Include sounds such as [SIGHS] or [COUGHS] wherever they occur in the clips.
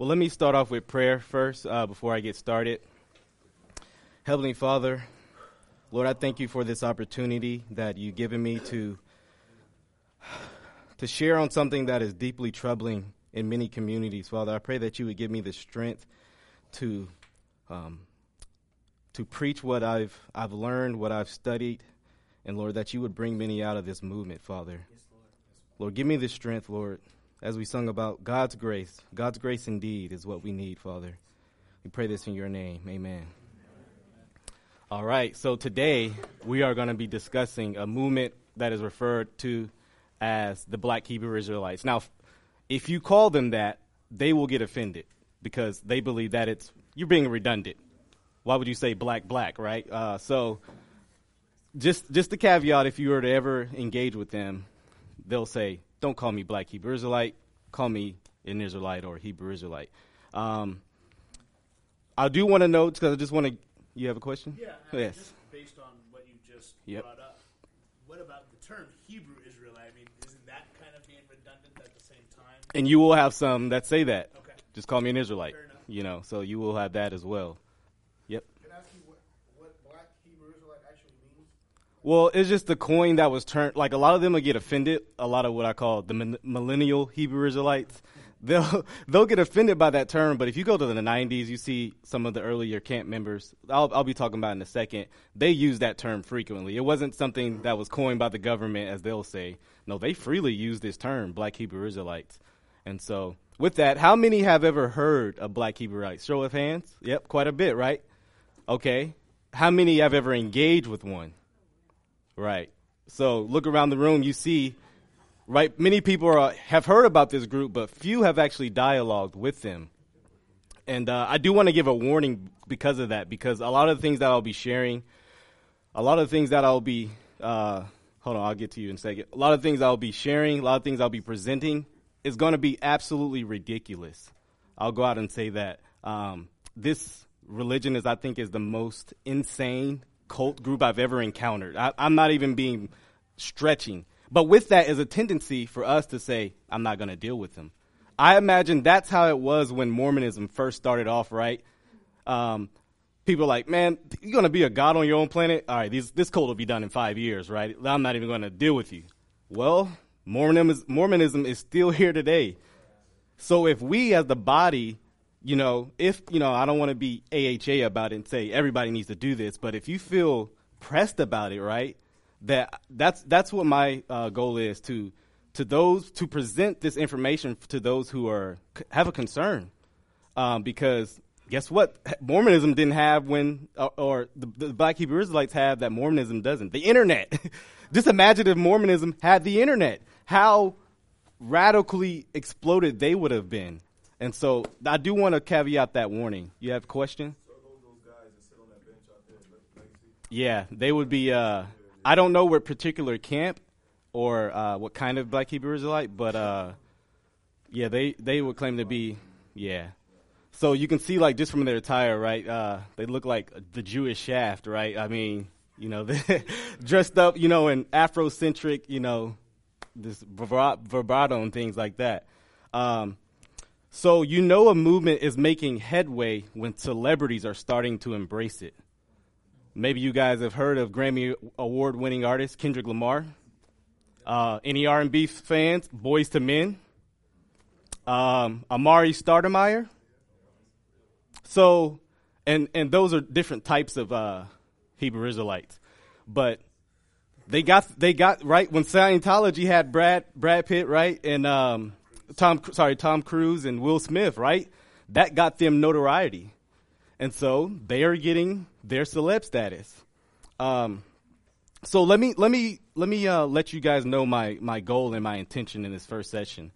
Well, let me start off with prayer first uh, before I get started. Heavenly Father, Lord, I thank you for this opportunity that you've given me to to share on something that is deeply troubling in many communities. Father, I pray that you would give me the strength to um, to preach what I've I've learned, what I've studied, and Lord, that you would bring many out of this movement, Father. Yes, Lord. Lord, give me the strength, Lord, as we sung about God's grace. God's grace indeed is what we need, Father. We pray this in your name. Amen. All right, so today we are going to be discussing a movement that is referred to as the Black Hebrew Israelites. Now, if you call them that, they will get offended because they believe that it's you're being redundant. Why would you say black black, right? Uh, so, just just the caveat: if you were to ever engage with them, they'll say, "Don't call me black Hebrew Israelite. Call me an Israelite or Hebrew Israelite." Um, I do want to note because I just want to. You have a question? Yeah. yes. based on what you just yep. brought up, what about the term Hebrew Israelite? I mean, isn't that kind of being redundant at the same time? And you will have some that say that. Okay. Just call me an Israelite. You know, so you will have that as well. Yep. Can I ask you what, what black Hebrew Israelite actually means? Well, it's just the coin that was turned. Like a lot of them will get offended. A lot of what I call the millennial Hebrew Israelites, [LAUGHS] they'll they'll get offended by that term. But if you go to the '90s, you see some of the earlier camp members. I'll I'll be talking about in a second. They use that term frequently. It wasn't something that was coined by the government, as they'll say. No, they freely use this term, Black Hebrew Israelites, and so with that, how many have ever heard of Black Hebrewites? Show of hands. Yep, quite a bit, right? Okay. How many have ever engaged with one? Right. So look around the room, you see, right? Many people are, have heard about this group, but few have actually dialogued with them. And uh, I do want to give a warning because of that, because a lot of the things that I'll be sharing, a lot of things that I'll be, uh, hold on, I'll get to you in a second. A lot of things I'll be sharing, a lot of things I'll be presenting is going to be absolutely ridiculous. I'll go out and say that. Um, this religion is, I think, is the most insane cult group I've ever encountered. I, I'm not even being stretching. But with that is a tendency for us to say, I'm not going to deal with them. I imagine that's how it was when Mormonism first started off, right? Um, people like, man, you're going to be a god on your own planet? All right, these, this cult will be done in five years, right? I'm not even going to deal with you. Well, Mormonism is, Mormonism is still here today. So if we as the body, you know, if, you know, I don't want to be AHA about it and say everybody needs to do this, but if you feel pressed about it, right, that that's that's what my uh, goal is to to those to present this information to those who are have a concern, um, because guess what? Mormonism didn't have when, or, or the, the, Black Hebrew Israelites have that Mormonism doesn't. The internet. [LAUGHS] Just imagine if Mormonism had the internet how radically exploded they would have been. And so I do want to caveat that warning. You have a question? Yeah, they would be. Uh, I don't know what particular camp or uh, what kind of Black Hebrew Israelite, but uh, yeah, they they would claim to be. Yeah. So you can see, like, just from their attire, right? Uh, they look like the Jewish shaft, right? I mean, you know, [LAUGHS] dressed up, you know, in Afrocentric, you know, this vibrato and things like that. Um, so you know a movement is making headway when celebrities are starting to embrace it. Maybe you guys have heard of Grammy award-winning artist Kendrick Lamar. Uh, any R&B fans? Boyz II Men. Um, Amar'e Stoudemire. So, and and those are different types of uh, Hebrew Israelites, but they got they got right when Scientology had Brad Brad Pitt right and um, Tom sorry Tom Cruise and Will Smith right that got them notoriety, and so they are getting their celeb status. Um, so let me let me let me uh, let you guys know my my goal and my intention in this first session.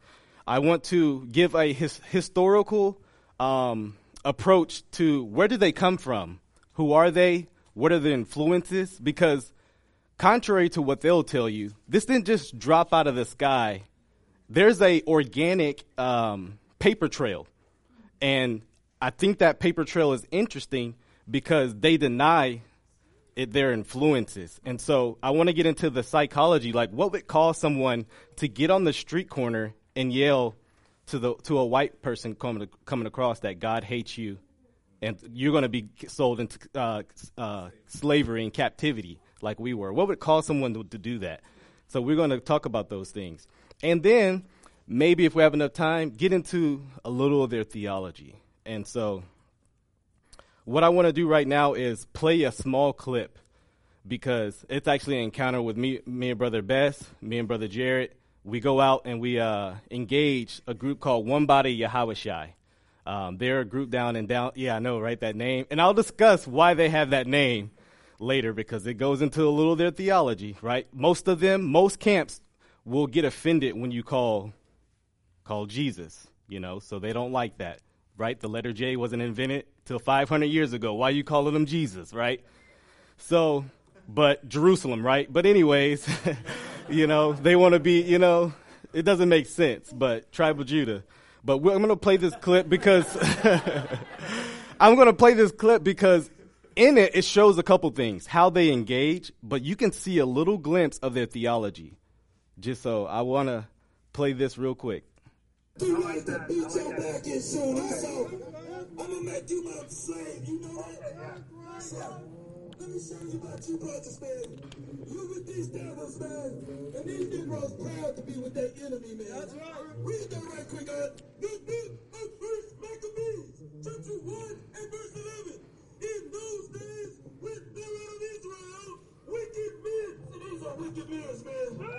I want to give a his, historical um, approach to where do they come from, who are they, what are the influences, because contrary to what they'll tell you, this didn't just drop out of the sky. There's a organic um, paper trail, and I think that paper trail is interesting because they deny it, their influences. And so I want to get into the psychology, like what would cause someone to get on the street corner and yell, to the to a white person coming coming across that God hates you, and you're going to be sold into uh, uh, slavery and captivity like we were. What would cause someone to, to do that? So we're going to talk about those things, and then maybe if we have enough time, get into a little of their theology. And so, what I want to do right now is play a small clip because it's actually an encounter with me, me and brother Bess, me and brother Jared. We go out and we uh, engage a group called One Body Yahushai. Um, they're a group down and down. Yeah, I know, right? That name, and I'll discuss why they have that name later because it goes into a little of their theology, right? Most of them, most camps will get offended when you call call Jesus, you know, so they don't like that, right? The letter J wasn't invented till 500 years ago. Why are you calling them Jesus, right? So but Jerusalem, right? But anyways, [LAUGHS] you know, they want to be, you know, it doesn't make sense, but tribal Judah. But I'm going to play this clip because [LAUGHS] I'm going to play this clip because in it it shows a couple things, how they engage, but you can see a little glimpse of their theology. Just so I want to play this real quick. He wants to beat your back in soon. So I'm gonna make you my slave. You know that? So let me show you about you brothers, man. You with these devils, man. And these Negroes proud to be with their enemy, man. That's right. Read that right quick, uh. This book of First Maccabees, chapter 1 and verse 11. In those days, when there of Israel, wicked men. So these are wicked men, man.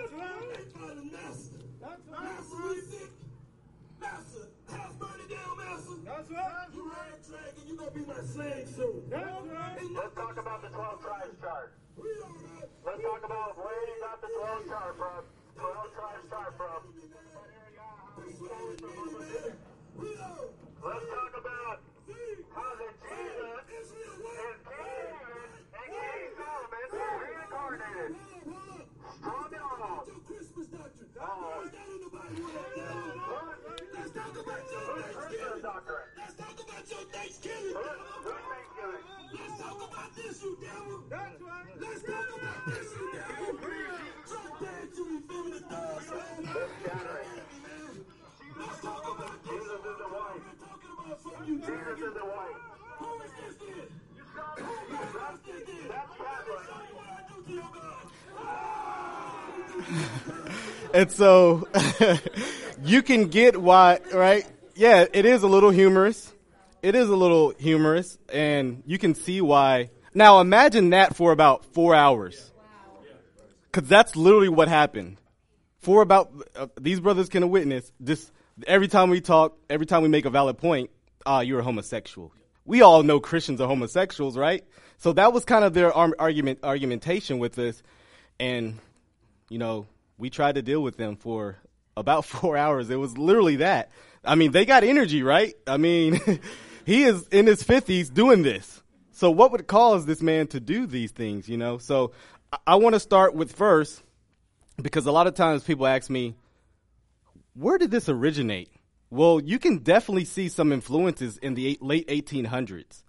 And so [LAUGHS] you can get why, right? Yeah, it is a little humorous. It is a little humorous, and you can see why. Now imagine that for about four hours. Because that's literally what happened. For about, uh, these brothers can witness this. Every time we talk, every time we make a valid point, ah, you're a homosexual. We all know Christians are homosexuals, right? So that was kind of their ar- argument, argumentation with this. And you know, we tried to deal with them for about [LAUGHS] four hours. It was literally that. I mean, they got energy, right? I mean, [LAUGHS] he is in his fifties doing this. So what would cause this man to do these things, you know? So I, I want to start with first, because a lot of times people ask me, where did this originate? Well, you can definitely see some influences in the late 1800s.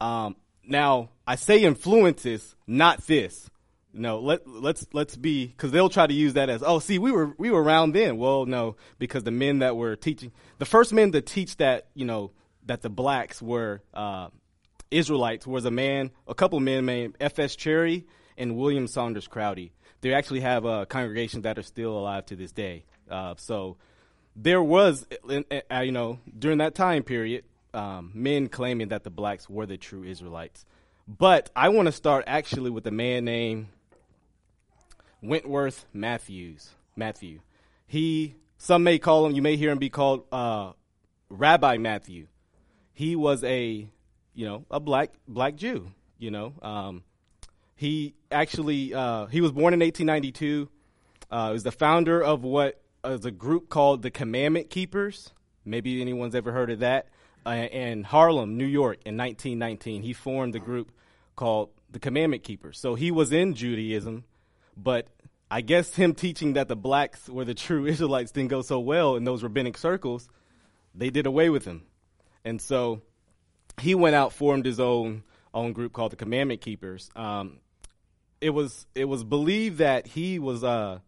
Um, now, I say influences, not this. No, let let's let's be because they'll try to use that as oh, see, we were we were around then. Well, no, because the men that were teaching, the first men to teach that you know that the blacks were uh, Israelites was a man, a couple men named F.S. Cherry and William Saunders Crowdy. They actually have uh, congregations that are still alive to this day. Uh, so there was, uh, you know, during that time period, um, men claiming that the blacks were the true Israelites. But I want to start actually with a man named Wentworth Matthews. Matthew. He, some may call him, you may hear him be called uh, Rabbi Matthew. He was a, you know, a black black Jew. You know, um, he actually uh, he was born in 1892. Uh, he was the founder of what is a group called the Commandment Keepers. Maybe anyone's ever heard of that. Uh, in Harlem, New York, in 1919, he formed a group called the Commandment Keepers. So he was in Judaism, but I guess him teaching that the blacks were the true [LAUGHS] Israelites didn't go so well in those rabbinic circles. They did away with him, and so he went out formed his own own group called the Commandment Keepers. Um, it was it was believed that he was uh,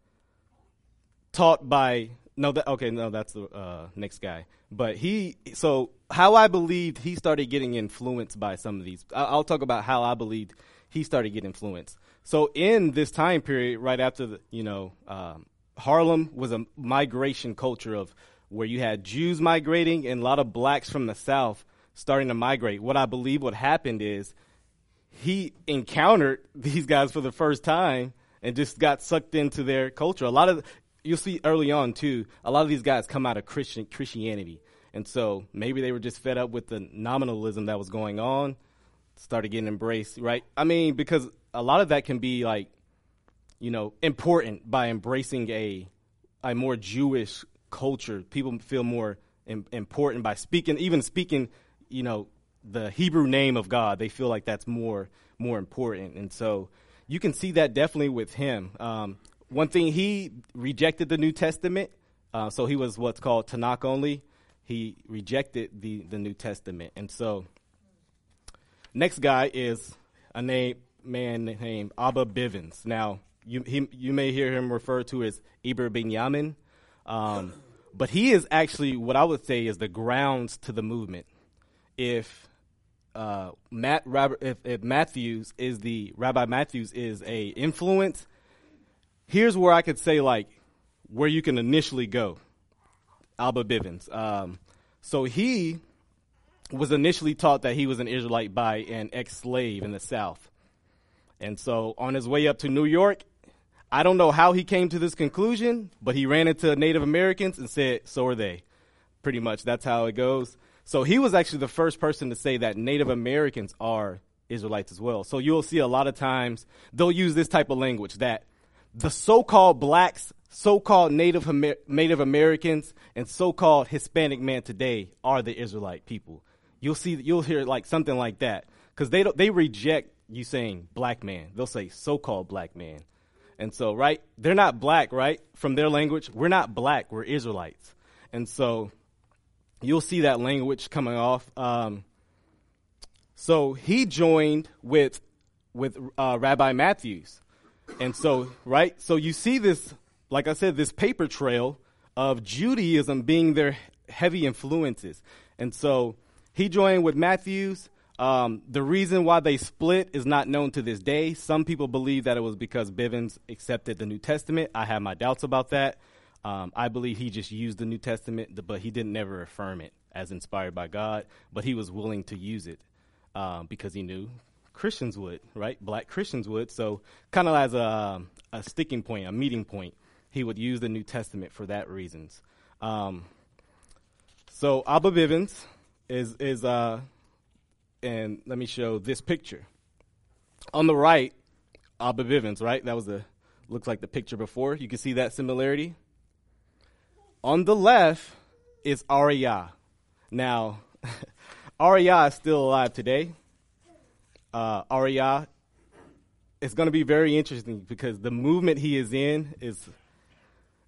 taught by No, that okay. No, that's the uh, next guy. But he, so how I believed he started getting influenced by some of these. I'll talk about how I believed he started getting influenced. So in this time period, right after the, you know, um, Harlem was a migration culture of where you had Jews migrating and a lot of blacks from the South starting to migrate. What I believe what happened is he encountered [LAUGHS] these guys for the first time and just got sucked into their culture. A lot of you'll see early on too. A lot of these guys come out of Christian Christianity, and so maybe they were just fed up with the nominalism that was going on, started getting embraced. Right? I mean, because a lot of that can be like, you know, important by embracing a a more Jewish culture. People feel more Im- important by speaking, even speaking, you know, the Hebrew name of God. They feel like that's more more important, and so you can see that definitely with him. Um, one thing he rejected the New Testament, uh, so he was what's called Tanakh only. He rejected the the New Testament, and so next guy is a name man named Abba Bivens. Now you he, you may hear him referred to as Eber Binyamin, um, but he is actually what I would say is the grounds to the movement. If uh, Matt Robert, if, if Matthews is the Rabbi Matthews is a influence, here's where I could say like where you can initially go. Abba Bivens. Um, so he was initially taught that he was an Israelite by an ex-slave in the South, and so on his way up to New York, I don't know how he came to this conclusion, but he ran into Native Americans and said, "So are they." Pretty much, that's how it goes. So he was actually the first person to say that Native Americans are Israelites as well. So you'll see a lot of times they'll use this type of language that the so-called blacks, so-called Native Amer- Native Americans, and so-called Hispanic man today are the Israelite people. You'll see, you'll hear like something like that because they don't, they reject you saying black man. They'll say so-called black man, and so right, they're not black, right? From their language, we're not black. We're Israelites, and so you'll see that language coming off. Um, so he joined with with uh, Rabbi Matthews, and so right. So you see this, like I said, this paper trail of Judaism being their heavy influences, and so he joined with Matthews. Um, the reason why they split is not known to this day. Some people believe that it was because Bivens accepted the New Testament. I have my doubts about that. Um, I believe he just used the New Testament, but he didn't never affirm it as inspired by God. But he was willing to use it um, because he knew Christians would, right? Black Christians would. So, kind of as a, a sticking point, a meeting point, he would use the New Testament for that reasons. Um, so, Abba Bivens is is uh, and let me show this picture. On the right, Abba Bivens, right? That was the looks like the picture before. You can see that similarity. On the left is Arya. Now, [LAUGHS] Arya is still alive today. Uh, Arya is going to be very interesting because the movement he is in is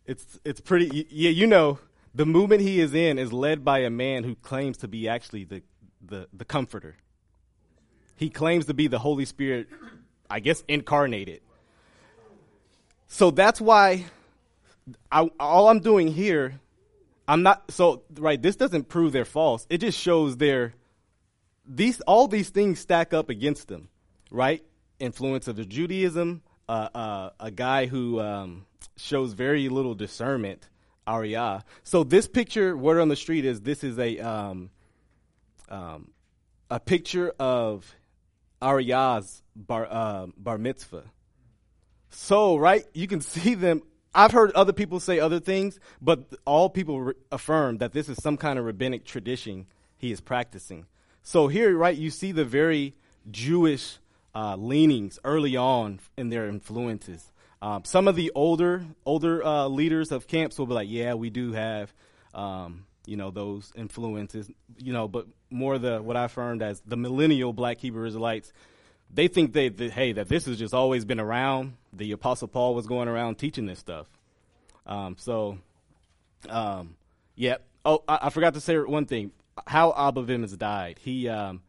it's it's pretty yeah you know the movement he is in is led by a man who claims to be actually the the, the comforter. He claims to be the Holy Spirit, I guess incarnated. So that's why I, all I'm doing here, I'm not so right. This doesn't prove they're false. It just shows their these all these things stack up against them, right? Influence of the Judaism, uh, uh, a guy who um, shows very little discernment, Arya. So this picture, word on the street is this is a um, um, a picture of Arya's bar uh, bar mitzvah. So right, you can [LAUGHS] see them I've heard other people say other things, but all people re- affirm that this is some kind of rabbinic tradition he is practicing. So here, right, you see the very Jewish uh, leanings early on in their influences. Um, some of the older older uh, leaders of camps will be like, "Yeah, we do have, um, you know, those influences, you know," but more the what I affirmed as the millennial Black Hebrew Israelites they think they, that, hey, that this has just always been around. The Apostle Paul was going around teaching this stuff. Um, so, um, yeah. Oh, I, I, forgot to say one thing. How Abba Bivens died. He, um,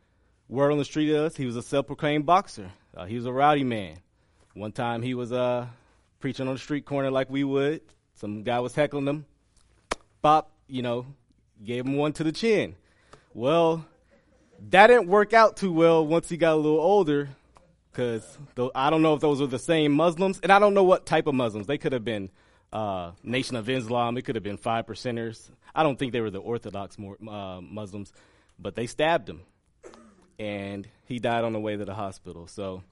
word on the street is he was a self-proclaimed boxer. Uh, he was a rowdy man. One time he was uh, preaching on the street corner like we would. Some guy was heckling him. bop, you know, gave him one to the chin. Well, that didn't work out too well once he got a little older, because I don't know if those were the same Muslims, and I don't know what type of Muslims. They could have been uh, Nation of Islam. It could have been five percenters. I don't think they were the Orthodox more, uh, Muslims, but they stabbed him, and he died on the way to the hospital. So,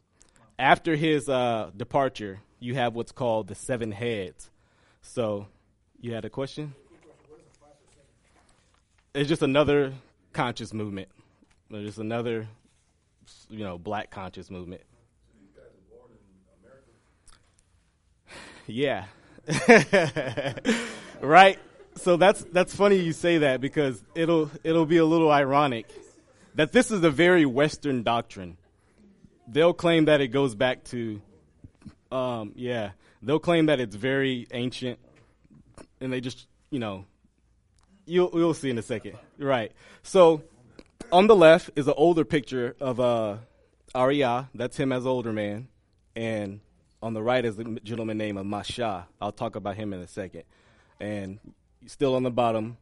after his uh, departure, you have what's called the seven heads. So, you had a question? It's just another conscious movement. There's another, you know, black conscious movement. Yeah. [LAUGHS] right? So that's that's funny you say that because it'll it'll be a little ironic that this is a very Western doctrine. They'll claim that it goes back to, um, yeah, they'll claim that it's very ancient, and they just you know, you'll you'll see in a second, right? So on the left is an older picture of uh, Arya. That's him as older man, and on the right is a gentleman named Masha. I'll talk about him in a second. And still on the bottom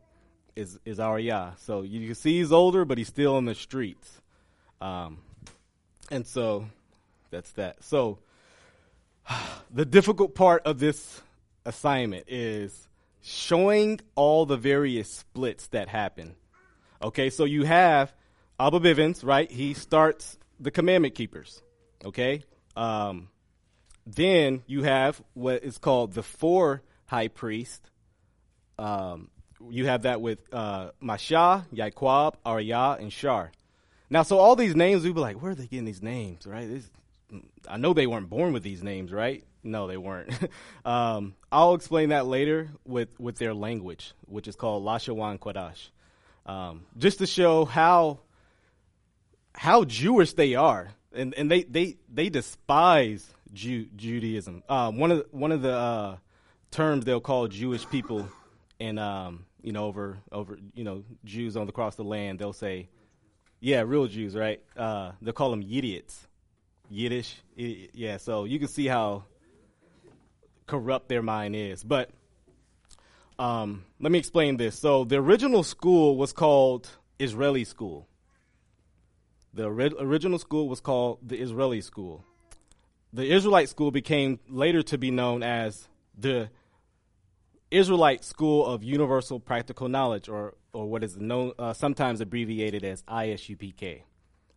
is is Arya. So you can see he's older, but he's still in the streets. Um, and so that's that. So [SIGHS] the difficult part of this assignment is showing all the various splits that happen. Okay, so you have Abba Bivens, right? He starts the commandment keepers. Okay, um, then you have what is called the four high priest. Um, you have that with uh, Masha, Yaquab, Arya, and Shar. Now, so all these names, we'd be like, where are they getting these names, right? This, I know they weren't born with these names, right? No, they weren't. [LAUGHS] um, I'll explain that later with, with their language, which is called Lashawan Quadash, um, just to show how how Jewish they are, and and they they they despise Jew, Judaism. Uh, one of the, one of the uh, terms they'll call Jewish people, [COUGHS] and um, you know over over you know Jews on across the land, they'll say, yeah, real Jews, right? Uh, they'll call them idiots, Yiddish. Yeah, so you can see how corrupt their mind is. But um, let me explain this. So the original school was called Israeli school. The ori- original school was called the Israeli school the Israelite school became later to be known as the Israelite School of Universal Practical Knowledge, or, or what is known, uh, sometimes abbreviated as ISUPK.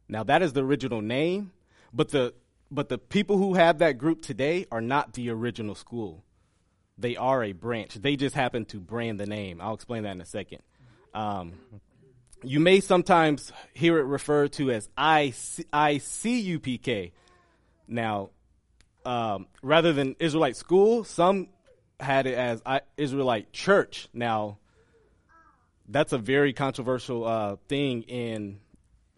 Now, that is the original name, but the, but the people who have that group today are not the original school. They are a branch. They just happen to brand the name. I'll explain that in a second. Um, you may sometimes hear it referred to as ICUPK. Now, um, rather than Israelite school, some had it as Israelite church. Now, that's a very controversial uh, thing in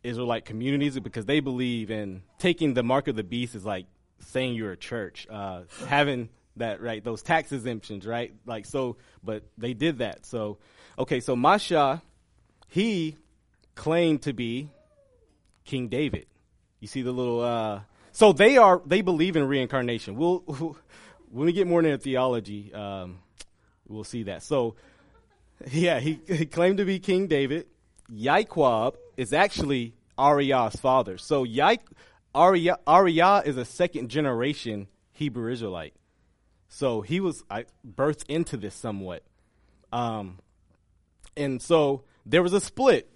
Israelite communities because they believe in taking the mark of the beast is like saying you're a church, uh, having that right, those tax exemptions, right? Like so, but they did that. So, okay, so Masha, he claimed to be King David. You see the little uh, so they are they believe in reincarnation. We'll, [LAUGHS] when we get more into theology, um, we'll see that. So yeah, he, [LAUGHS] he claimed to be King David. Yaquab is actually Arya's father. So Yai, Arya, Arya is a second generation Hebrew Israelite. So he was I, birthed into this somewhat. Um, and so there was a split,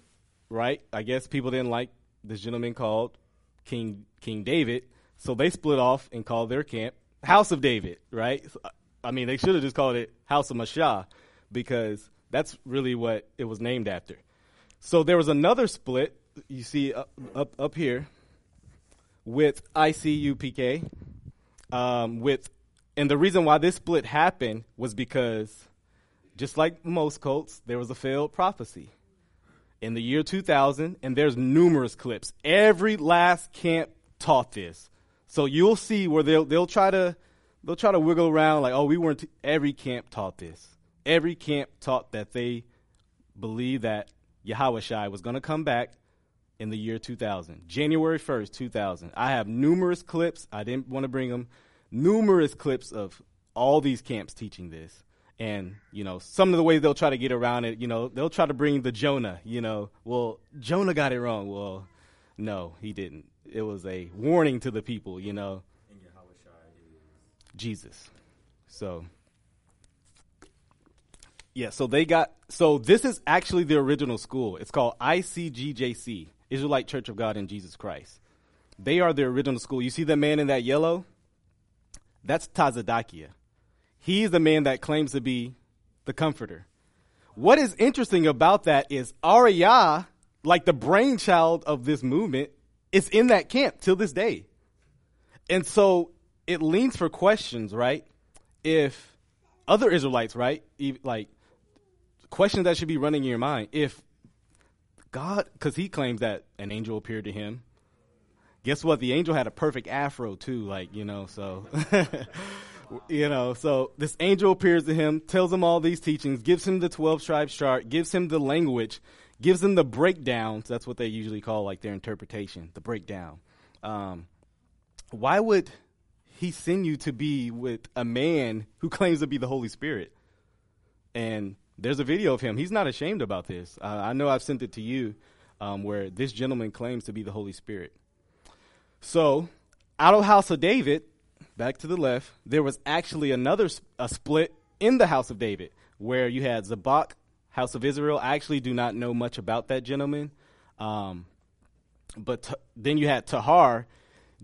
right? I guess people didn't like this gentleman called King King David. So they split off and called their camp House of David, right? I mean, they should have just called it House of Mashah because that's really what it was named after. So there was another split you see up up, up here with ICUPK um, with and the reason why this split happened was because just like most cults, there was a failed prophecy in the year 2000 and there's numerous clips. Every last camp taught this. So you'll see where they'll they'll try to they'll try to wiggle around like, oh, we weren't. T-. Every camp taught this. Every camp taught that they believe that Yahweh Shai was going to come back in the year 2000, January 1st, 2000. I have numerous clips. I didn't want to bring them. Numerous clips of all these camps teaching this, And, you know, some of the ways they'll try to get around it, you know, they'll try to bring the Jonah, you know, well, Jonah got it wrong. Well, no, he didn't. It was a warning to the people, you know. And Yahweh is Jesus. So, yeah, so they got, so this is actually the original school. It's called ICGJC, Israelite Church of God in Jesus Christ. They are the original school. You see the man in that yellow? That's Tazadakia. He's the man that claims to be the comforter. What is interesting about that is Arya, like the brainchild of this movement, is in that camp till this day. And so it leans for questions, right? If other Israelites, right, like questions that should be running in your mind. If God, because he claims that an angel appeared to him. Guess what? The angel had a perfect afro too, like you know. So, [LAUGHS] you know, so this angel appears to him, tells him all these teachings, gives him the twelve tribes chart, gives him the language, gives him the breakdowns. That's what they usually call like their interpretation, the breakdown. Um, why would he send you to be with a man who claims to be the Holy Spirit? And there's a video of him. He's not ashamed about this. Uh, I know I've sent it to you, um, where this gentleman claims to be the Holy Spirit. So, out of House of David, back to the left, there was actually another a split in the House of David, where you had Zabak, House of Israel. I actually do not know much about that gentleman. Um, but t- then you had Tahar,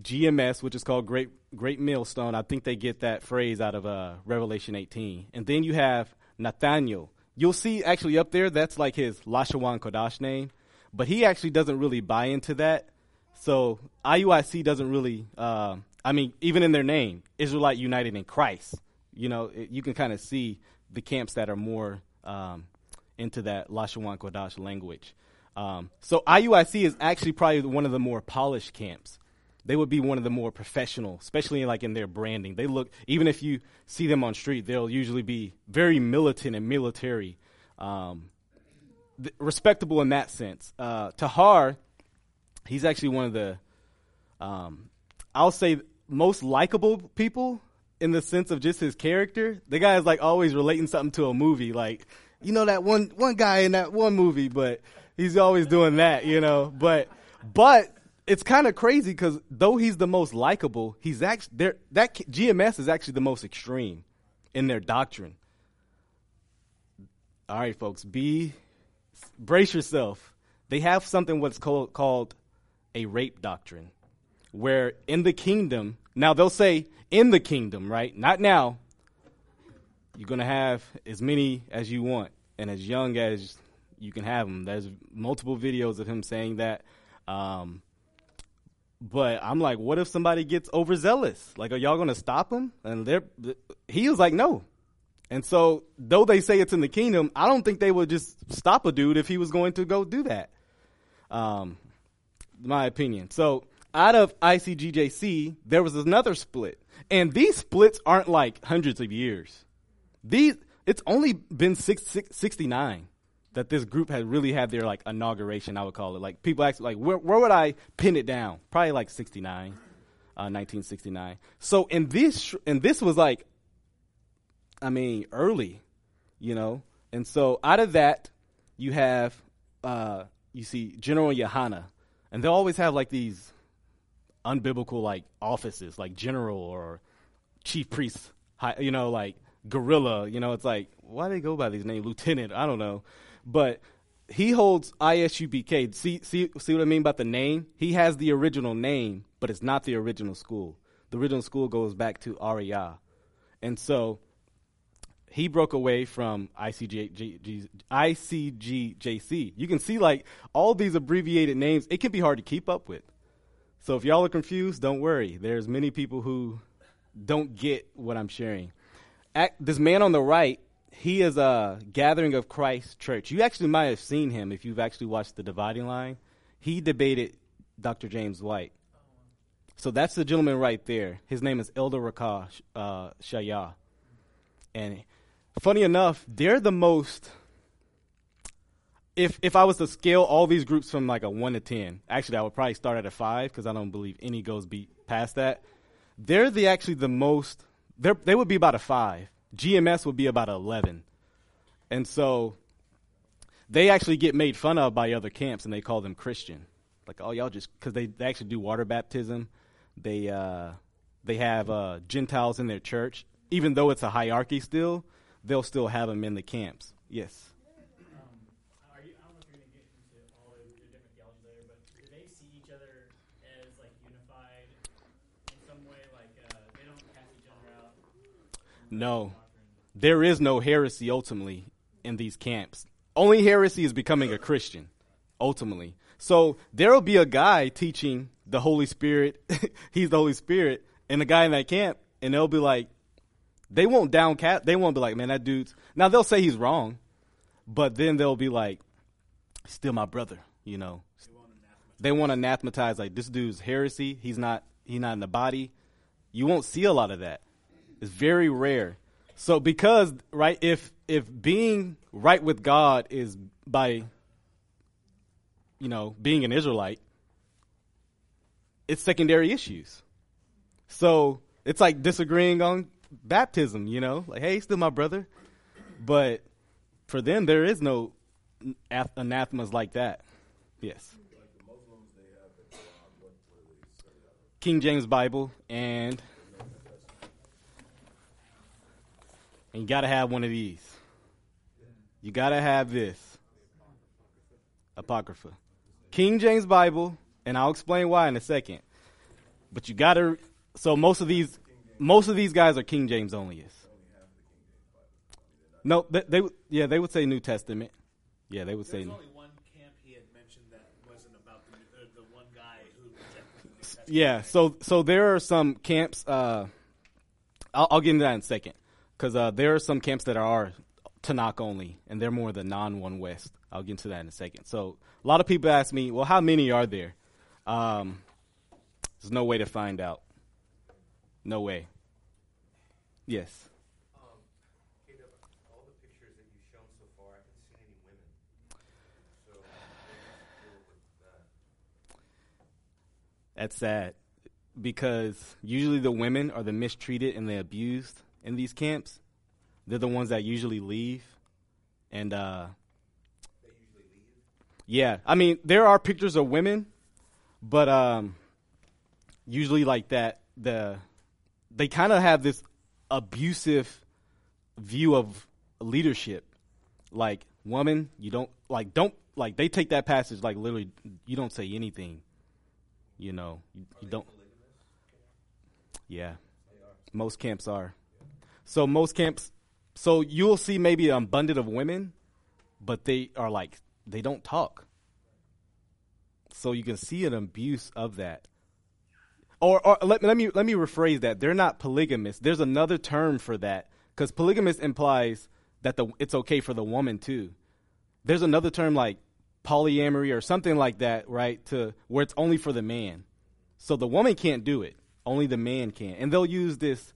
GMS, which is called Great Great Millstone. I think they get that phrase out of uh, Revelation 18. And then you have Nathaniel. You'll see actually up there that's like his Lashawan Kodash name, but he actually doesn't really buy into that. So IUIC doesn't really. Uh, I mean, even in their name, Israelite United in Christ. You know, it, you can kind of see the camps that are more um, into that Lashawan Kodash language. Um, so IUIC is actually probably one of the more polished camps. They would be one of the more professional, especially in, like in their branding. They look even if you see them on street, they'll usually be very militant and military, um, th- respectable in that sense. Uh, Tahar, he's actually one of the, um, I'll say, most likable people in the sense of just his character. The guy is like always relating something to a movie, like you know that one one guy in that one movie, but he's always doing that, you know. But but it's kind of crazy because though he's the most likable, he's actually there. That GMS is actually the most extreme in their doctrine. All right, folks, be brace yourself. They have something what's called called a rape doctrine, where in the kingdom, now they'll say in the kingdom, right? Not now. You're gonna have as many as you want and as young as you can have them. There's multiple videos of him saying that. Um, but I'm like, what if somebody gets overzealous? Like, are y'all gonna stop him? And they're he was like, no. And so, though they say it's in the kingdom, I don't think they would just stop a dude if he was going to go do that. Um, my opinion. So, out of ICGJC, there was another split, and these splits aren't like hundreds of years. These it's only been six, six, 69 that this group had really had their like inauguration. I would call it like people ask like where where would I pin it down? Probably like 69, uh, 1969. So in this and this was like I mean, early, you know. And so out of that, you have, uh, you see General Yohana, and they'll always have like these unbiblical like offices, like general or chief priest, you know, like gorilla. You know, it's like why do they go by these names, lieutenant? I don't know, but he holds ISUPK. See, see, see what I mean about the name? He has the original name, but it's not the original school. The original school goes back to Arya, and so he broke away from ICGJC. You can see like all these abbreviated names. It can be hard to keep up with. So if y'all are confused, don't worry. There's many people who don't get what I'm sharing. This man on the right, he is a Gathering of Christ Church. You actually might have seen him if you've actually watched The Dividing Line. He debated Dr. James White. So that's the gentleman right there. His name is Elder Rakah uh, Shaya. And funny enough, they're the most. If if I was to scale all these groups from like a one to ten, actually I would probably start at a five because I don't believe any goes be past that. They're the actually the most. They they would be about a five GMS would be about 11. And so they actually get made fun of by other camps and they call them Christian. Like, oh, y'all just, because they, they actually do water baptism. They, uh, they have uh, Gentiles in their church. Even though it's a hierarchy still, they'll still have them in the camps. Yes. I don't know if you're going to get into all the, the different theologies later, but do they see each other as like unified in some way? Like they don't cast each other out. No. There is no heresy ultimately in these camps. Only heresy is becoming a Christian, ultimately. So there will be a guy teaching the Holy Spirit, [LAUGHS] he's the Holy Spirit, and a guy in that camp, and they'll be like, they won't downcast, they won't be like, man, that dude's, now they'll say he's wrong, but then they'll be like, still my brother, you know. They want to anathematize, like, this dude's heresy, he's not, he's not in the body. You won't see a lot of that. It's very rare. So because right if if being right with God is by you know being an Israelite, it's secondary issues. So it's like disagreeing on baptism, you know, like hey, still my brother, but for them there is no anathemas like that. Yes. King James Bible and and you got to have one of these. You got to have this Apocrypha. King James Bible, and I'll explain why in a second. But you got to so most of these most of these guys are King James only is. No, they, they would- yeah, they would say New Testament. Yeah, they would say There's only one camp he had mentioned that wasn't about the, uh, the one guy who the New Yeah, so so there are some camps. Uh, I'll, I'll get into that in a second because uh, there are some camps that are Tanakh only, and they're more the non-one West. I'll get into that in a second. So a lot of people ask me, well, how many are there? Um, there's no way to find out. No way. Yes. Caleb, all the pictures that you've shown so far, I haven't seen any women. So, what do you deal with that? That's sad because usually the women are the mistreated and the abused in these camps. They're the ones that usually leave, and uh, yeah, I mean there are pictures of women, but um, usually like that the they kind of have this abusive view of leadership. Like woman, you don't like don't like they take that passage like literally you don't say anything you know, you, you don't. Yeah, most camps are. So most camps, so you'll see maybe an abundant of women, but they are like they don't talk. So you can see an abuse of that. Or, or let, let me let me rephrase that. They're not polygamous. There's another term for that because polygamous implies that the it's okay for the woman too. There's another term like polyamory or something like that, right? To where it's only for the man. So the woman can't do it. Only the man can. And they'll use this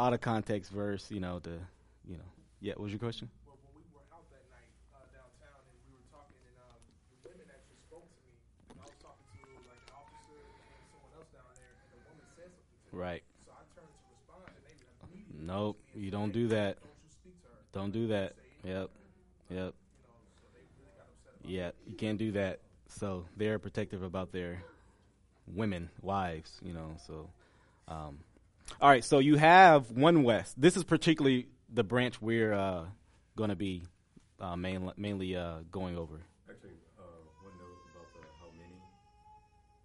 out of context verse, you know, the, you know. Yeah, what was your question? Well, when we were out that night downtown and we were talking, and the women actually spoke to me. I was talking to like an officer and someone else down there, and the woman said something to me. Right. So I turned to respond, and they immediately Nope, you don't do that. don't you speak to her. Don't do that. Yep. Yep. Yeah, you can't do that. So they're protective about their women, wives, you know. So, um, all right. So you have one West. This is particularly the branch we're uh, going to be uh, main, mainly uh, going over. Actually, uh, one note about the how many.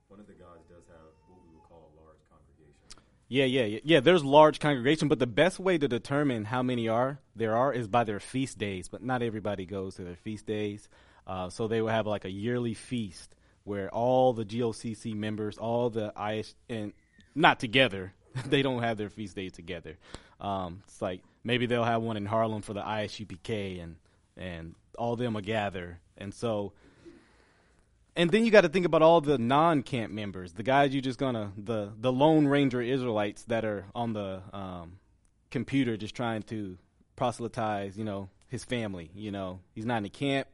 One of the gods does have what we would call a large congregation. Yeah, yeah, yeah. Yeah, there's large congregation, but the best way to determine how many are there are is by their feast days. But not everybody goes to their feast days. Uh, so they will have like a yearly feast where all the GOCC members, all the IS, and not together. [LAUGHS] they don't have their feast days together. Um, it's like maybe they'll have one in Harlem for the ISUPK, and and all them will gather. And so and then you got to think about all the non-camp members, the guys you just gonna the the Lone Ranger Israelites that are on the um, computer just trying to proselytize, you know, his family. You know, he's not in the camp.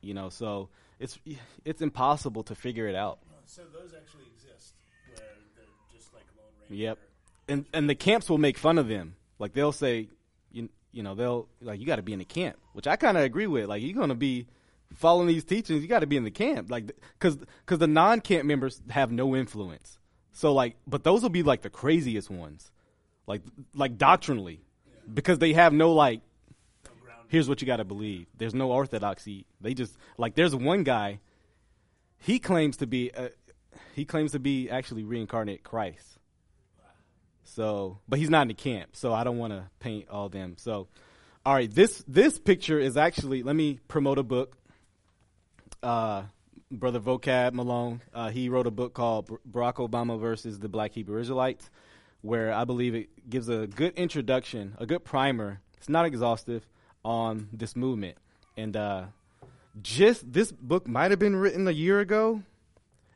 You know, so it's it's impossible to figure it out. So those actually exist, where they're just like Lone Ranger. Yep. And and the camps will make fun of them. Like they'll say, You you know they'll like you got to be in the camp, which I kind of agree with. Like you're gonna be following these teachings, you got to be in the camp, like because because the non camp members have no influence. So like, but those will be like the craziest ones, like like doctrinally, because they have no like. Here's what you got to believe. There's no orthodoxy. They just like there's one guy. He claims to be uh, he claims to be actually reincarnate Christ. So, but he's not in the camp, so I don't want to paint all them. So, all right, this this picture is actually. Let me promote a book. Uh, brother Vocab Malone, uh, he wrote a book called Barack Obama versus the Black Hebrew Israelites, where I believe it gives a good introduction, a good primer. It's not exhaustive on this movement, and uh, just this book might have been written a year ago,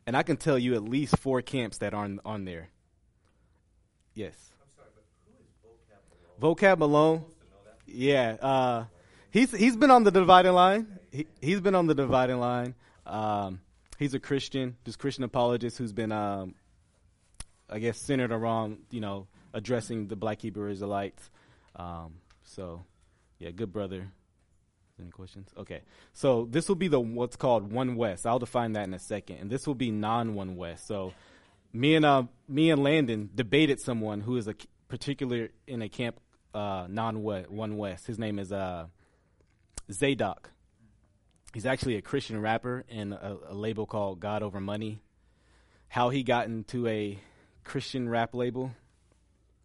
and I can tell you at least four camps that aren't on there. Yes. Sorry, vocab Malone? Vocab Malone. Yeah, uh, he's he's been on the dividing line. He he's been on the dividing line. Um, he's a Christian, this Christian apologist who's been, um, I guess, centered around you know addressing the Black Hebrew Israelites. Um, so, yeah, good brother. Any questions? Okay, so this will be the what's called One West. I'll define that in a second, and this will be non One West. So, me and uh, me and Landon debated someone who is a particular in a camp uh, non One West. His name is uh, Zadok. He's actually a Christian rapper in a, a label called God Over Money. How he got into a Christian rap label,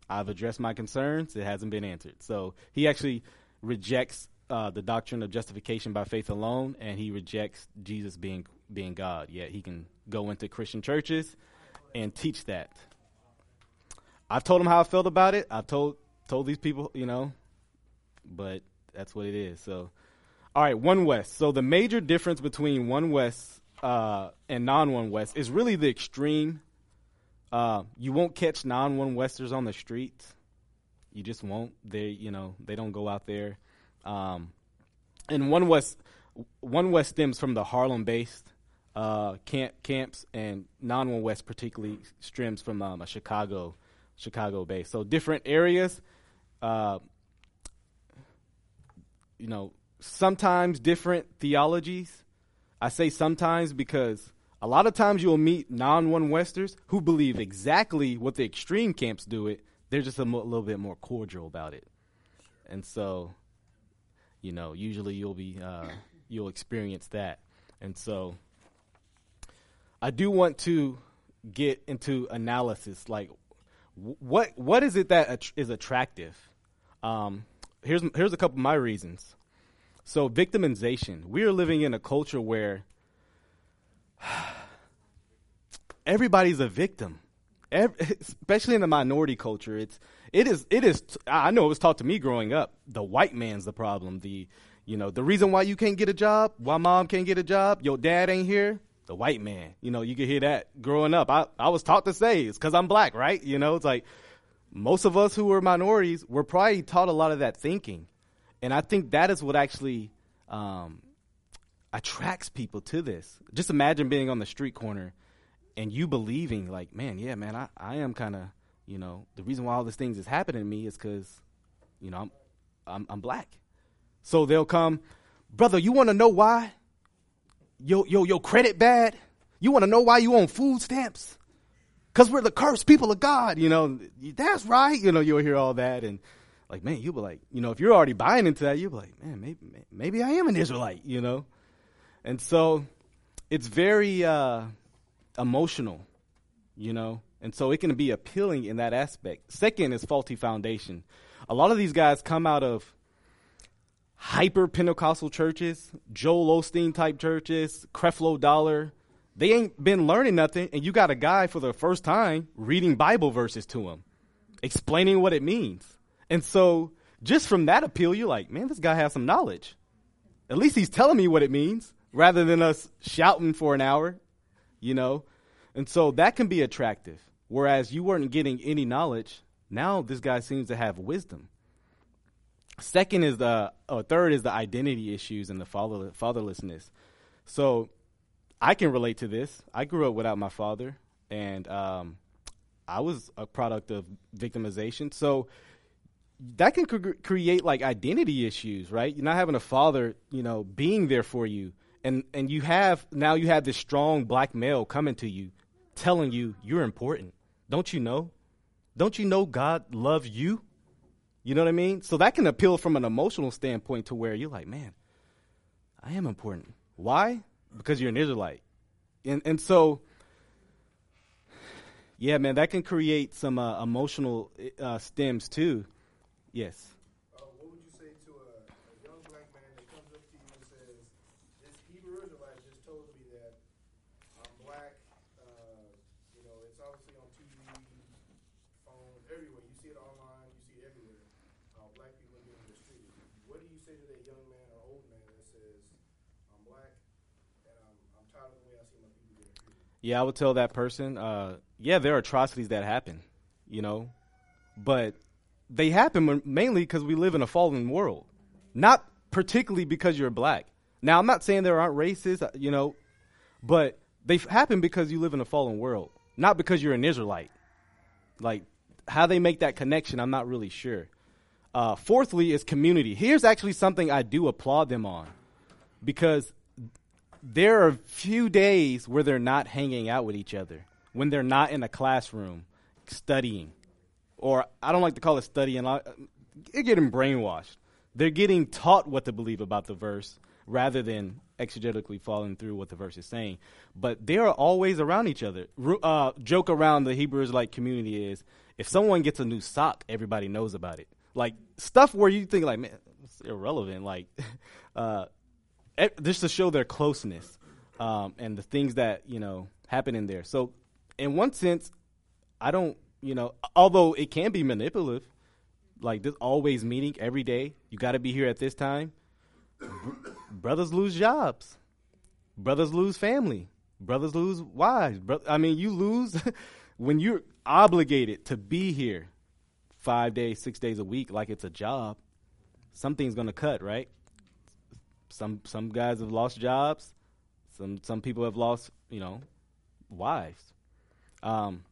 I've addressed my concerns. It hasn't been answered. So he actually rejects uh, the doctrine of justification by faith alone, and he rejects Jesus being being God. Yet he can go into Christian churches and teach that. I've told them how I felt about it. I've told told these people, you know, but that's what it is. So, all right, One West. So the major difference between One West uh, and non One West is really the extreme. Uh, you won't catch non One Westers on the streets. You just won't. They, you know, they don't go out there. Um, and One West, One West stems from the Harlem-based uh, camp camps, and non One West particularly stems from um, a Chicago, Chicago base. So different areas. Uh, you know, sometimes different theologies. I say sometimes because a lot of times you'll meet non one Westers who believe exactly what the extreme camps do it. They're just a mo- little bit more cordial about it. And so, you know, usually you'll be, uh, you'll experience that. And so I do want to get into analysis like what what is it that is attractive? Um, here's here's a couple of my reasons. So victimization. We are living in a culture where [SIGHS] everybody's a victim. Ev- [LAUGHS] especially in the minority culture it's it is it is i know it was taught to me growing up the white man's the problem. The you know the reason why you can't get a job why mom can't get a job your dad ain't here the white man. You know you could hear that growing up. I, I was taught to say it's because i'm black right? You know it's like most of us who were minorities were probably taught a lot of that thinking. And i think that is what actually um, attracts people to this. Just imagine being on the street corner and you believing like man yeah man i, I am kind of you know the reason why all these things is happening to me is because you know I'm, I'm i'm black. So they'll come brother you want to know why yo yo your credit bad? You want to know why you on food stamps? Because we're the cursed people of god you know? That's right you know you'll hear all that and like man you'll be like you know if you're already buying into that you'll be like man maybe maybe i am an israelite you know? And so it's very uh emotional, you know, and so it can be appealing in that aspect. Second is faulty foundation. A lot of these guys come out of hyper Pentecostal churches, Joel Osteen type churches, Creflo Dollar. They ain't been learning nothing, and you got a guy for the first time reading Bible verses to him, explaining what it means. And so, just from that appeal, you're like, man, this guy has some knowledge. At least he's telling me what it means, rather than us shouting for an hour you know? And so that can be attractive. Whereas you weren't getting any knowledge, now this guy seems to have wisdom. Second is the, or third is the identity issues and the father, fatherlessness. So I can relate to this. I grew up without my father, and um, I was a product of victimization. So that can cre- create like identity issues, right? You're not having a father, you know, being there for you, and and you have now you have this strong black male coming to you, telling you you're important. Don't you know? Don't you know God loves you? You know what I mean? So that can appeal from an emotional standpoint to where you're like, man, I am important. Why? Because you're an Israelite, and and so. Yeah, man, that can create some uh, emotional uh, stems too. Yes. Uh, what would you say to a, a young black man that comes up to you and says, "This Hebrew Israelite just told me that I'm black. Uh, you know, it's obviously on TV, phone, everywhere. You see it online. You see it everywhere. Uh, black people being mistreated. What do you say to that young man or old man that says, "I'm black and I'm, I'm tired of the way I see my people being treated"? Yeah, I would tell that person, uh, yeah, there are atrocities that happen, you know, but they happen mainly because we live in a fallen world, not particularly because you're black. Now, I'm not saying there aren't races, uh, you know, but they happen because you live in a fallen world, not because you're an Israelite. Like, how they make that connection, I'm not really sure. Uh, fourthly, is community. Here's actually something I do applaud them on because there are few days where they're not hanging out with each other, when they're not in a classroom studying. Or I don't like to call it studying, they're getting brainwashed. They're getting taught what to believe about the verse rather than exegetically following through what the verse is saying. But they are always around each other. Uh, joke around the Hebrew Israelite community is if someone gets a new sock, everybody knows about it. Like stuff where you think like, man, it's irrelevant. Like, [LAUGHS] uh, just to show their closeness um, and the things that you know happen in there. So, in one sense, I don't, you know, although it can be manipulative, like this always meeting every day. You got to be here at this time. Brothers lose jobs. Brothers lose family. Brothers lose wives. Bro- I mean, you lose [LAUGHS] when you're obligated to be here five days, six days a week, like it's a job. Something's gonna cut, right? Some some guys have lost jobs. Some some people have lost, you know, wives. Um,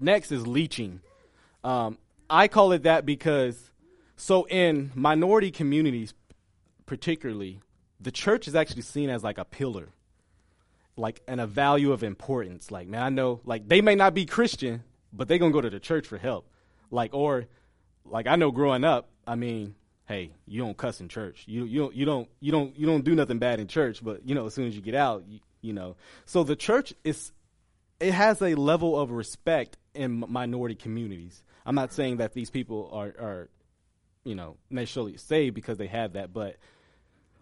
next is leeching. Um, I call it that because so in minority communities, particularly, the church is actually seen as like a pillar, like and a value of importance. Like man, I know like they may not be Christian, but they're gonna go to the church for help. Like or like I know growing up, I mean, hey, you don't cuss in church. You you don't you don't you don't you don't do nothing bad in church, but you know as soon as you get out, you, you know. So the church is it has a level of respect in minority communities. I'm not saying that these people are are you know necessarily saved because they have that, but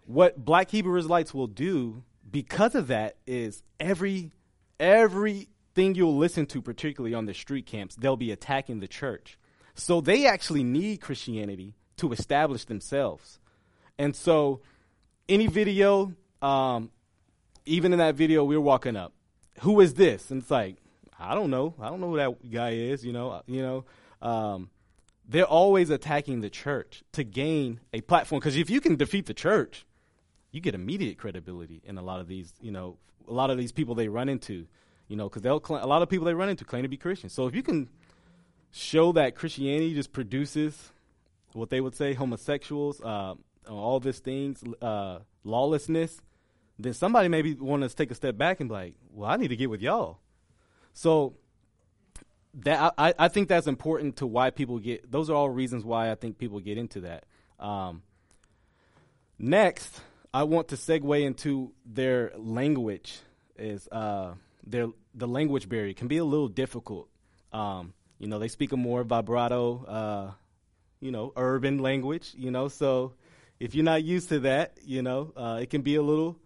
what Black Hebrew Israelites will do because of that is every everything you'll listen to, particularly on the street camps, they'll be attacking the church. So they actually need Christianity to establish themselves. And so any video, um, even in that video, we were walking up. Who is this? And it's like, I don't know. I don't know who that guy is. You know. You know. Um, they're always attacking the church to gain a platform. Because if you can defeat the church, you get immediate credibility in a lot of these. You know, a lot of these people they run into. You know, because they'll cl- a lot of people they run into claim to be Christian. So if you can show that Christianity just produces what they would say homosexuals, uh, all these things, uh, lawlessness, then somebody maybe want to take a step back and be like, well, I need to get with y'all. So that I, I think that's important to why people get. Those are all reasons why I think people get into that. Um, next, I want to segue into their language. Is uh, their the language barrier can be a little difficult. Um, you know, they speak a more vibrato, uh, you know, urban language. You know, so if you're not used to that, you know, uh, it can be a little,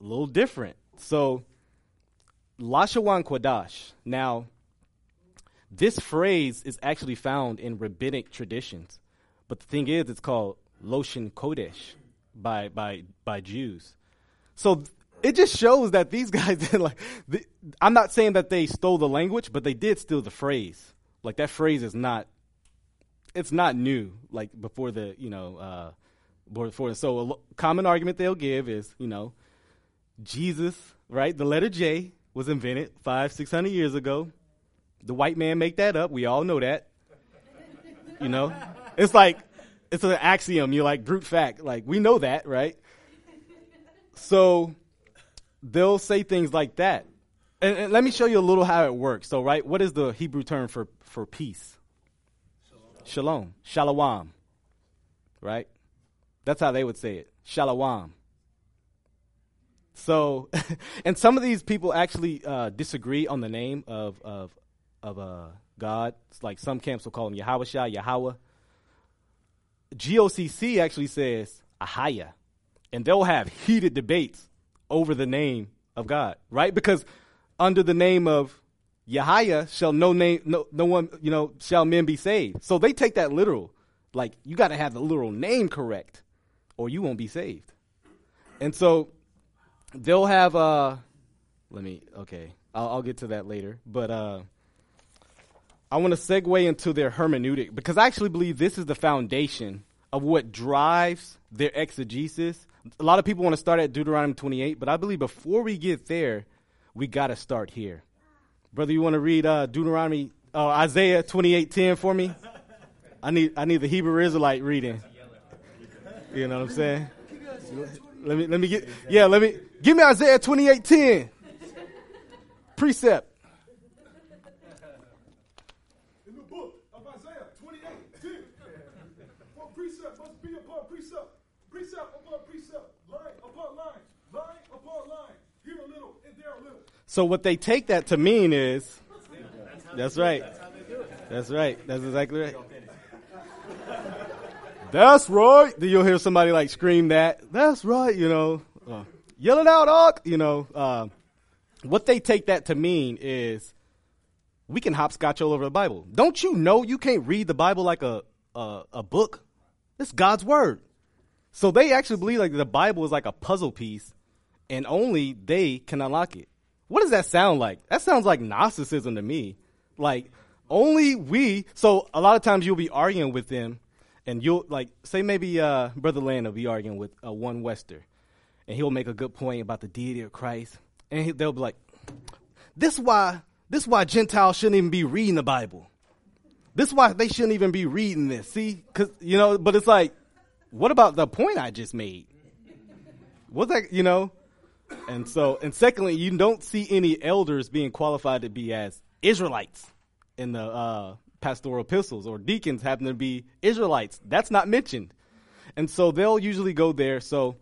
a little different. So, Lashawan Kwadash. Now, this phrase is actually found in rabbinic traditions, but the thing is, it's called Loshin Kodesh by by by Jews. So th- it just shows that these [LAUGHS] guys did like. The, I'm not saying that they stole the language, but they did steal the phrase. Like that phrase is not. It's not new. Like before the you know uh, before. So a lo- common argument they'll give is you know, Jesus right. The letter J was invented five six hundred years ago. The white man make that up. We all know that. You know, it's like it's an axiom. You're like brute fact. Like we know that, right? So they'll say things like that. And, and let me show you a little how it works. So, right, what is the Hebrew term for for peace? Shalom. Shalom. Right? That's how they would say it. Shalom. So, [LAUGHS] and some of these people actually uh, disagree on the name of of of uh, God. It's like some camps will call him Yahweh Shah, Yahweh. GOCC actually says Ahaya, and they'll have heated debates over the name of God, right? Because under the name of Yahaya shall no name no no one you know shall men be saved. So they take that literal, like you got to have the literal name correct, or you won't be saved. And so they'll have uh, let me okay, I'll, I'll get to that later, but uh. I want to segue into their hermeneutic because I actually believe this is the foundation of what drives their exegesis. A lot of people want to start at Deuteronomy 28, but I believe before we get there, we got to start here. Brother, you want to read uh, Deuteronomy, uh, Isaiah 28:10 for me? I need I need the Hebrew Israelite reading. You know what I'm saying? Let me let me get yeah. Let me give me Isaiah 28:10. Precept. In the book of Isaiah 28, 10. For precept must be upon precept, precept upon precept, line upon line, line upon line, here a little and there a little. So what they take that to mean is, that's right. That's right. That's exactly right. That's right. Then you'll hear somebody like scream that. That's right. You know, uh, yell it out, Ark. You know, uh, what they take that to mean is we can hopscotch all over the Bible. Don't you know you can't read the Bible like a a, a book? It's God's word. So they actually believe like the Bible is like a puzzle piece, and only they can unlock it. What does that sound like? That sounds like Gnosticism to me. Like only we. So a lot of times you'll be arguing with them, and you'll like say maybe uh, Brother Land will be arguing with uh, one Wester, and he'll make a good point about the deity of Christ, and he, they'll be like, "This why this why Gentiles shouldn't even be reading the Bible. This why they shouldn't even be reading this. See, because you know, but it's like, what about the point I just made? What's that? You know." And so, and secondly, you don't see any elders being qualified to be as Israelites in the uh, pastoral epistles, or deacons happen to be Israelites. That's not mentioned. And so they'll usually go there. So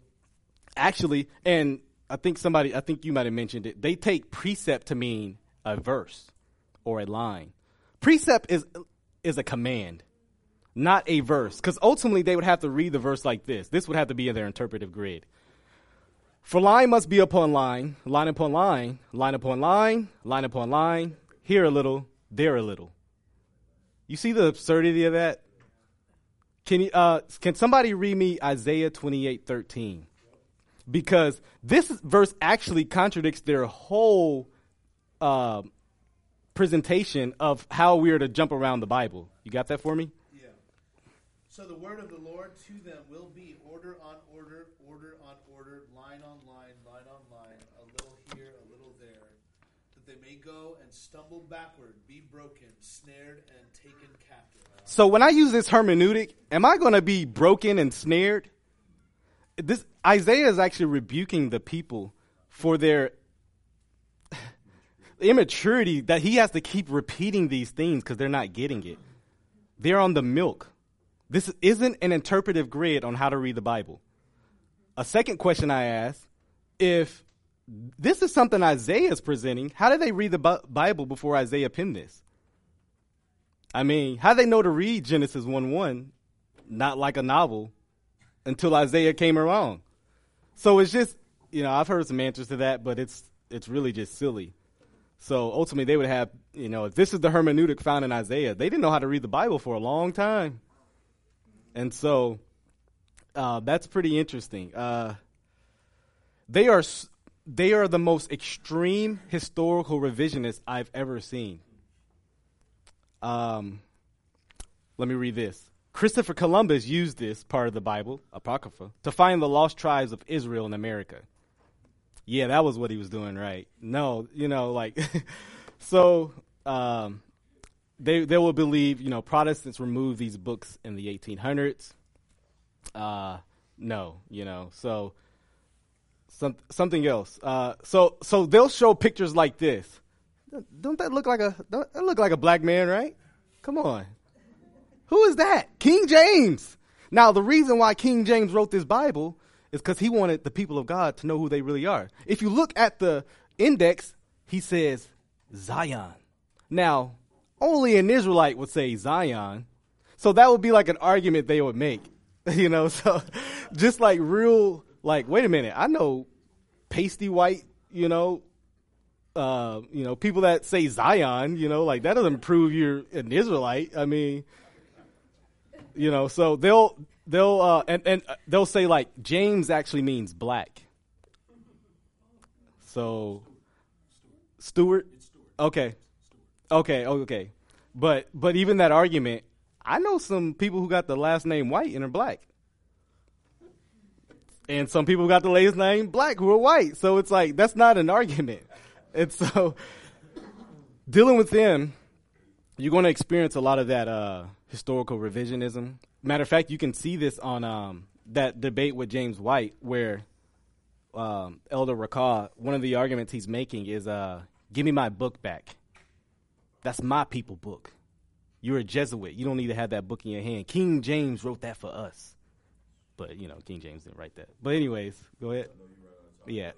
actually, and I think somebody, I think you might have mentioned it, they take precept to mean a verse or a line. Precept is, is a command, not a verse. Because ultimately they would have to read the verse like this. This would have to be in their interpretive grid. For line must be upon line, line upon line, line upon line, line upon line, here a little, there a little. You see the absurdity of that? Can you uh, can somebody read me Isaiah twenty eight thirteen? Because this verse actually contradicts their whole uh, presentation of how we are to jump around the Bible. You got that for me? So the word of the Lord to them will be order on order, order on order, line on line, line on line, a little here, a little there, that they may go and stumble backward, be broken, snared, and taken captive. So when I use this hermeneutic, am I going to be broken and snared? This Isaiah is actually rebuking the people for their [LAUGHS] immaturity that he has to keep repeating these things because they're not getting it. They're on the milk. This isn't an interpretive grid on how to read the Bible. A second question I ask if this is something Isaiah is presenting, how did they read the Bible before Isaiah penned this? I mean, how they know to read Genesis 1 1, not like a novel, until Isaiah came along? So it's just, you know, I've heard some answers to that, but it's it's really just silly. So ultimately, they would have, you know, if this is the hermeneutic found in Isaiah, they didn't know how to read the Bible for a long time. And so uh, that's pretty interesting. Uh, they are they are the most extreme historical revisionists I've ever seen. Um, let me read this. Christopher Columbus used this part of the Bible, Apocrypha, to find the lost tribes of Israel in America. Yeah, that was what he was doing, right? No, you know, like, [LAUGHS] so um, they they will believe you know Protestants removed these books in the 1800s. Uh, no, you know so some, something else. Uh, so so they'll show pictures like this. Don't that look like a don't that look like a black man, right? Come on, who is that? King James. Now the reason why King James wrote this Bible is because he wanted the people of God to know who they really are. If you look at the index, he says Zion. Now, only an Israelite would say Zion. So that would be like an argument they would make. [LAUGHS] you know, so just like real like, wait a minute, I know pasty white, you know, uh, you know, people that say Zion, you know, like that doesn't prove you're an Israelite. I mean, you know, so they'll they'll uh, and and they'll say like James actually means black. So Stewart, okay, okay, okay, but but even that argument, I know some people who got the last name White and are black, and some people got the last name Black who are white. So it's like that's not an argument, and so [LAUGHS] dealing with them, you're going to experience a lot of that uh, historical revisionism. Matter of fact, you can see this on um, that debate with James White, where um, Elder Rakah, one of the arguments he's making is, uh, "Give me my book back. That's my people book. You're a Jesuit. You don't need to have that book in your hand. King James wrote that for us, but you know King James didn't write that. But anyways, go ahead. Yeah.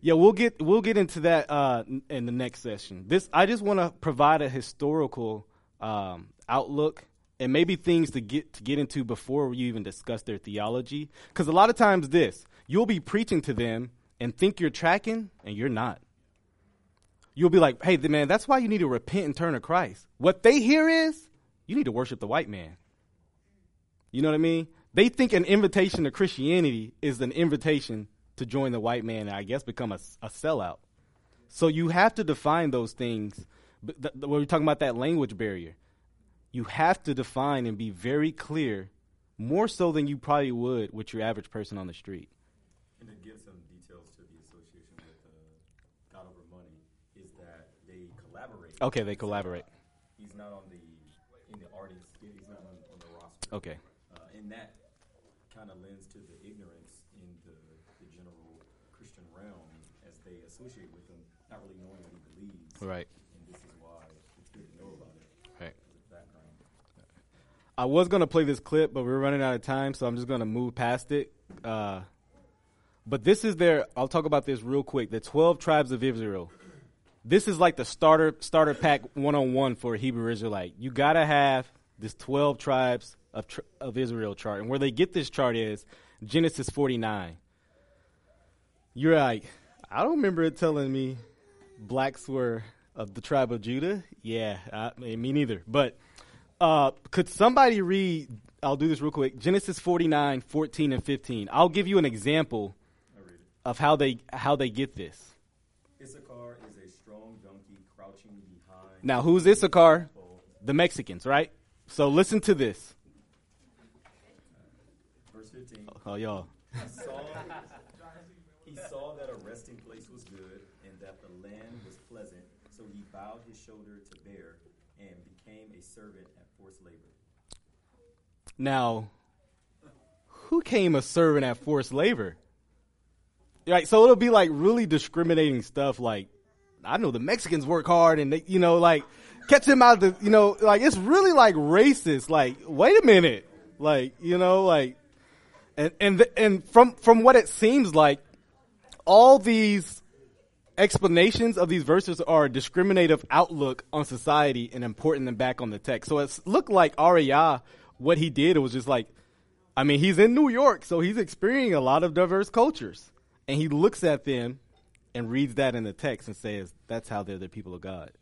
Yeah, we'll get we'll get into that uh, in the next session. This I just want to provide a historical um, outlook and maybe things to get to get into before you even discuss their theology. Because a lot of times, this you'll be preaching to them and think you're tracking, and you're not. You'll be like, "Hey, man, that's why you need to repent and turn to Christ." What they hear is you need to worship the white man. You know what I mean? They think an invitation to Christianity is an invitation to join the white man and I guess become a, a sellout. So you have to define those things. When we're talking about that language barrier, you have to define and be very clear, more so than you probably would with your average person on the street. And to give some details to the association with uh, God Over Money is that they collaborate. Okay, they collaborate. He's not on the in the artist. He's not on, on the roster. Okay. Uh, and that kind of lends to the ignorance in the, the general Christian realm as they associate with him, not really knowing what he believes. Right. And this is why it's good to know about it. Right. background. I was gonna play this clip, but we're running out of time, so I'm just gonna move past it. Uh, but this is their. I'll talk about this real quick. The twelve tribes of Israel. This is like the starter starter pack one on one for a Hebrew Israelite. You gotta have this twelve tribes of tr- of Israel chart, and where they get this chart is Genesis 49. You're like, I don't remember it telling me blacks were of the tribe of Judah. Yeah, I, me neither. But uh, could somebody read? I'll do this real quick. Genesis 49, 14, and 15. I'll give you an example I read it. of how they how they get this. Issachar is a strong donkey crouching behind. Now, who's Issachar? The Mexicans, right? So listen to this. Verse 15. Oh, y'all. He saw, he saw that a resting place was good and that the land was pleasant, so he bowed his shoulder to bear and became a servant at forced labor. Now, who came a servant at forced labor? Right, so it'll be like really discriminating stuff. Like, I know the Mexicans work hard, and they, you know, like catch them out the, you know, like it's really like racist. Like, wait a minute, like you know, like, and and the, and from from what it seems like, all these explanations of these verses are a discriminative outlook on society and importing them back on the text. So it's looked like Ariyah, what he did it was just like, I mean, he's in New York, so he's experiencing a lot of diverse cultures. And he looks at them and reads that in the text and says, that's how they're the people of God.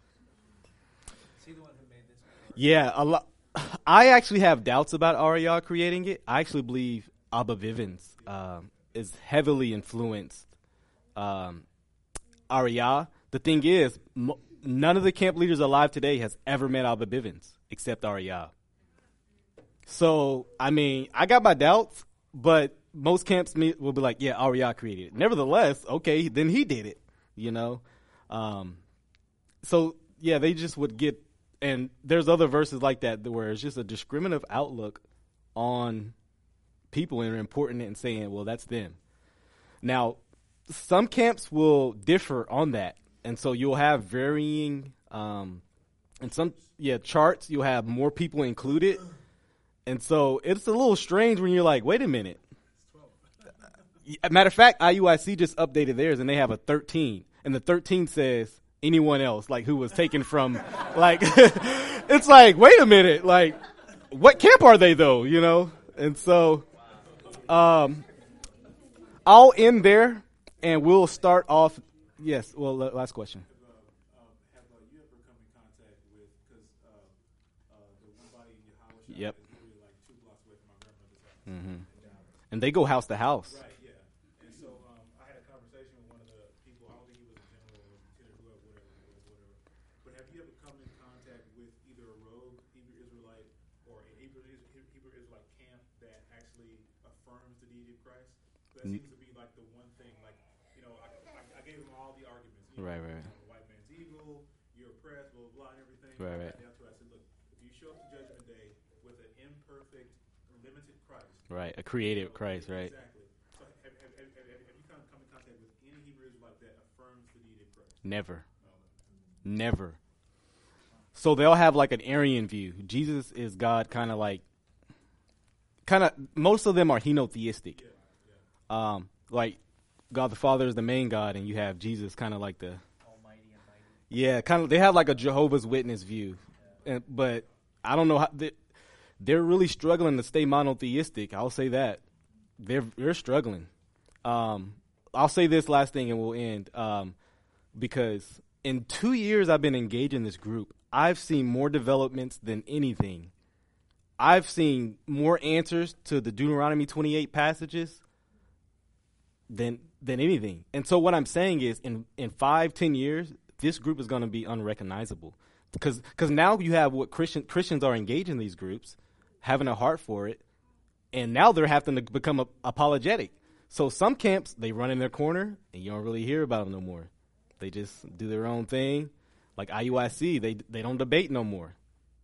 Is he the one who made this? Yeah, a lot. [LAUGHS] I actually have doubts about Ariyah creating it. I actually believe Abba Bivens um, is heavily influenced um. The thing is, mo- none of the camp leaders alive today has ever met Abba Bivens except Ariyah. So, I mean, I got my doubts, but most camps will be like, yeah, Ariyah created it. Nevertheless, okay, then he did it, you know? Um, so yeah, they just would get, and there's other verses like that where it's just a discriminative outlook on people and importing it and saying, well, that's them. Now, some camps will differ on that, and so you'll have varying, um, and some yeah charts. You'll have more people included, and so it's a little strange when you're like, wait a minute. Yeah, Matter of fact, IUIC just updated theirs, and they have a 13, and the 13 says anyone else, like who was taken from, [LAUGHS] like [LAUGHS] it's like, wait a minute, like what camp are they though, you know? And so, um, I'll end there, and we'll start off. Yes, well, la- last question. um, have uh, you ever come in contact with because uh, uh, the one body in your house Yep. is literally like two blocks away from my grandmother's house. hmm And they go house to house. Right, yeah. And so um, I had a conversation with one of the people. I don't think he was a general or lieutenant, whoever, whatever, it was, whatever. But have you ever come in contact with either a rogue Hebrew Israelite or a Hebrew, Is- Hebrew Israelite camp that actually affirms the deity of Christ? That N- seems to be like the one thing. Like you know, I, I, I gave him all You know, Right, right. you the white man's evil. You're oppressed. Blah blah blah, and everything. Right, right. down to. I said, look, if you show up to Judgment Day with an imperfect, limited Christ. Right, a creative Christ, right? Exactly. So have, have, have, have, you come, come in contact with any Hebrew Israelite that affirms the deity of Christ? Never. Never. So they'll have like an Arian view. Jesus is God, kind of like, kind of. Most of them are henotheistic. Um, like God the Father is the main God, and you have Jesus, kind of like the. Yeah, kind of. They have like a Jehovah's Witness view, and, but I don't know how they, they're really struggling to stay monotheistic. I'll say that they're they're struggling. Um, I'll say this last thing, and we'll end. Um, because in two years I've been engaged in this group, I've seen more developments than anything. I've seen more answers to the Deuteronomy 28 passages than than anything. And so what I'm saying is, in in five, ten years, this group is going to be unrecognizable because because now you have what Christian Christians are engaging these groups, having a heart for it, and now they're having to become a, apologetic. So some camps they run in their corner, and you don't really hear about them no more. They just do their own thing. Like IUIC, they they don't debate no more.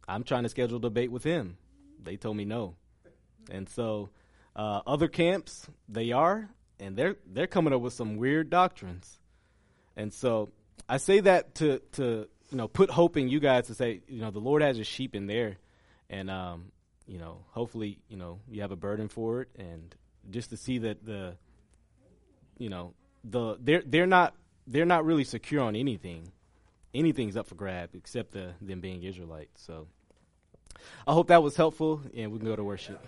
I'm trying to schedule a debate with him. They told me no, and so uh, other camps they are, and they're they're coming up with some weird doctrines. And so I say that to to you know put hope in you guys to say you know the Lord has His sheep in there, and um, you know hopefully you know you have a burden for it, and just to see that the you know the they're they're not they're not really secure on anything. Anything's up for grab except the them being Israelites. So I hope that was helpful, and we can go to worship.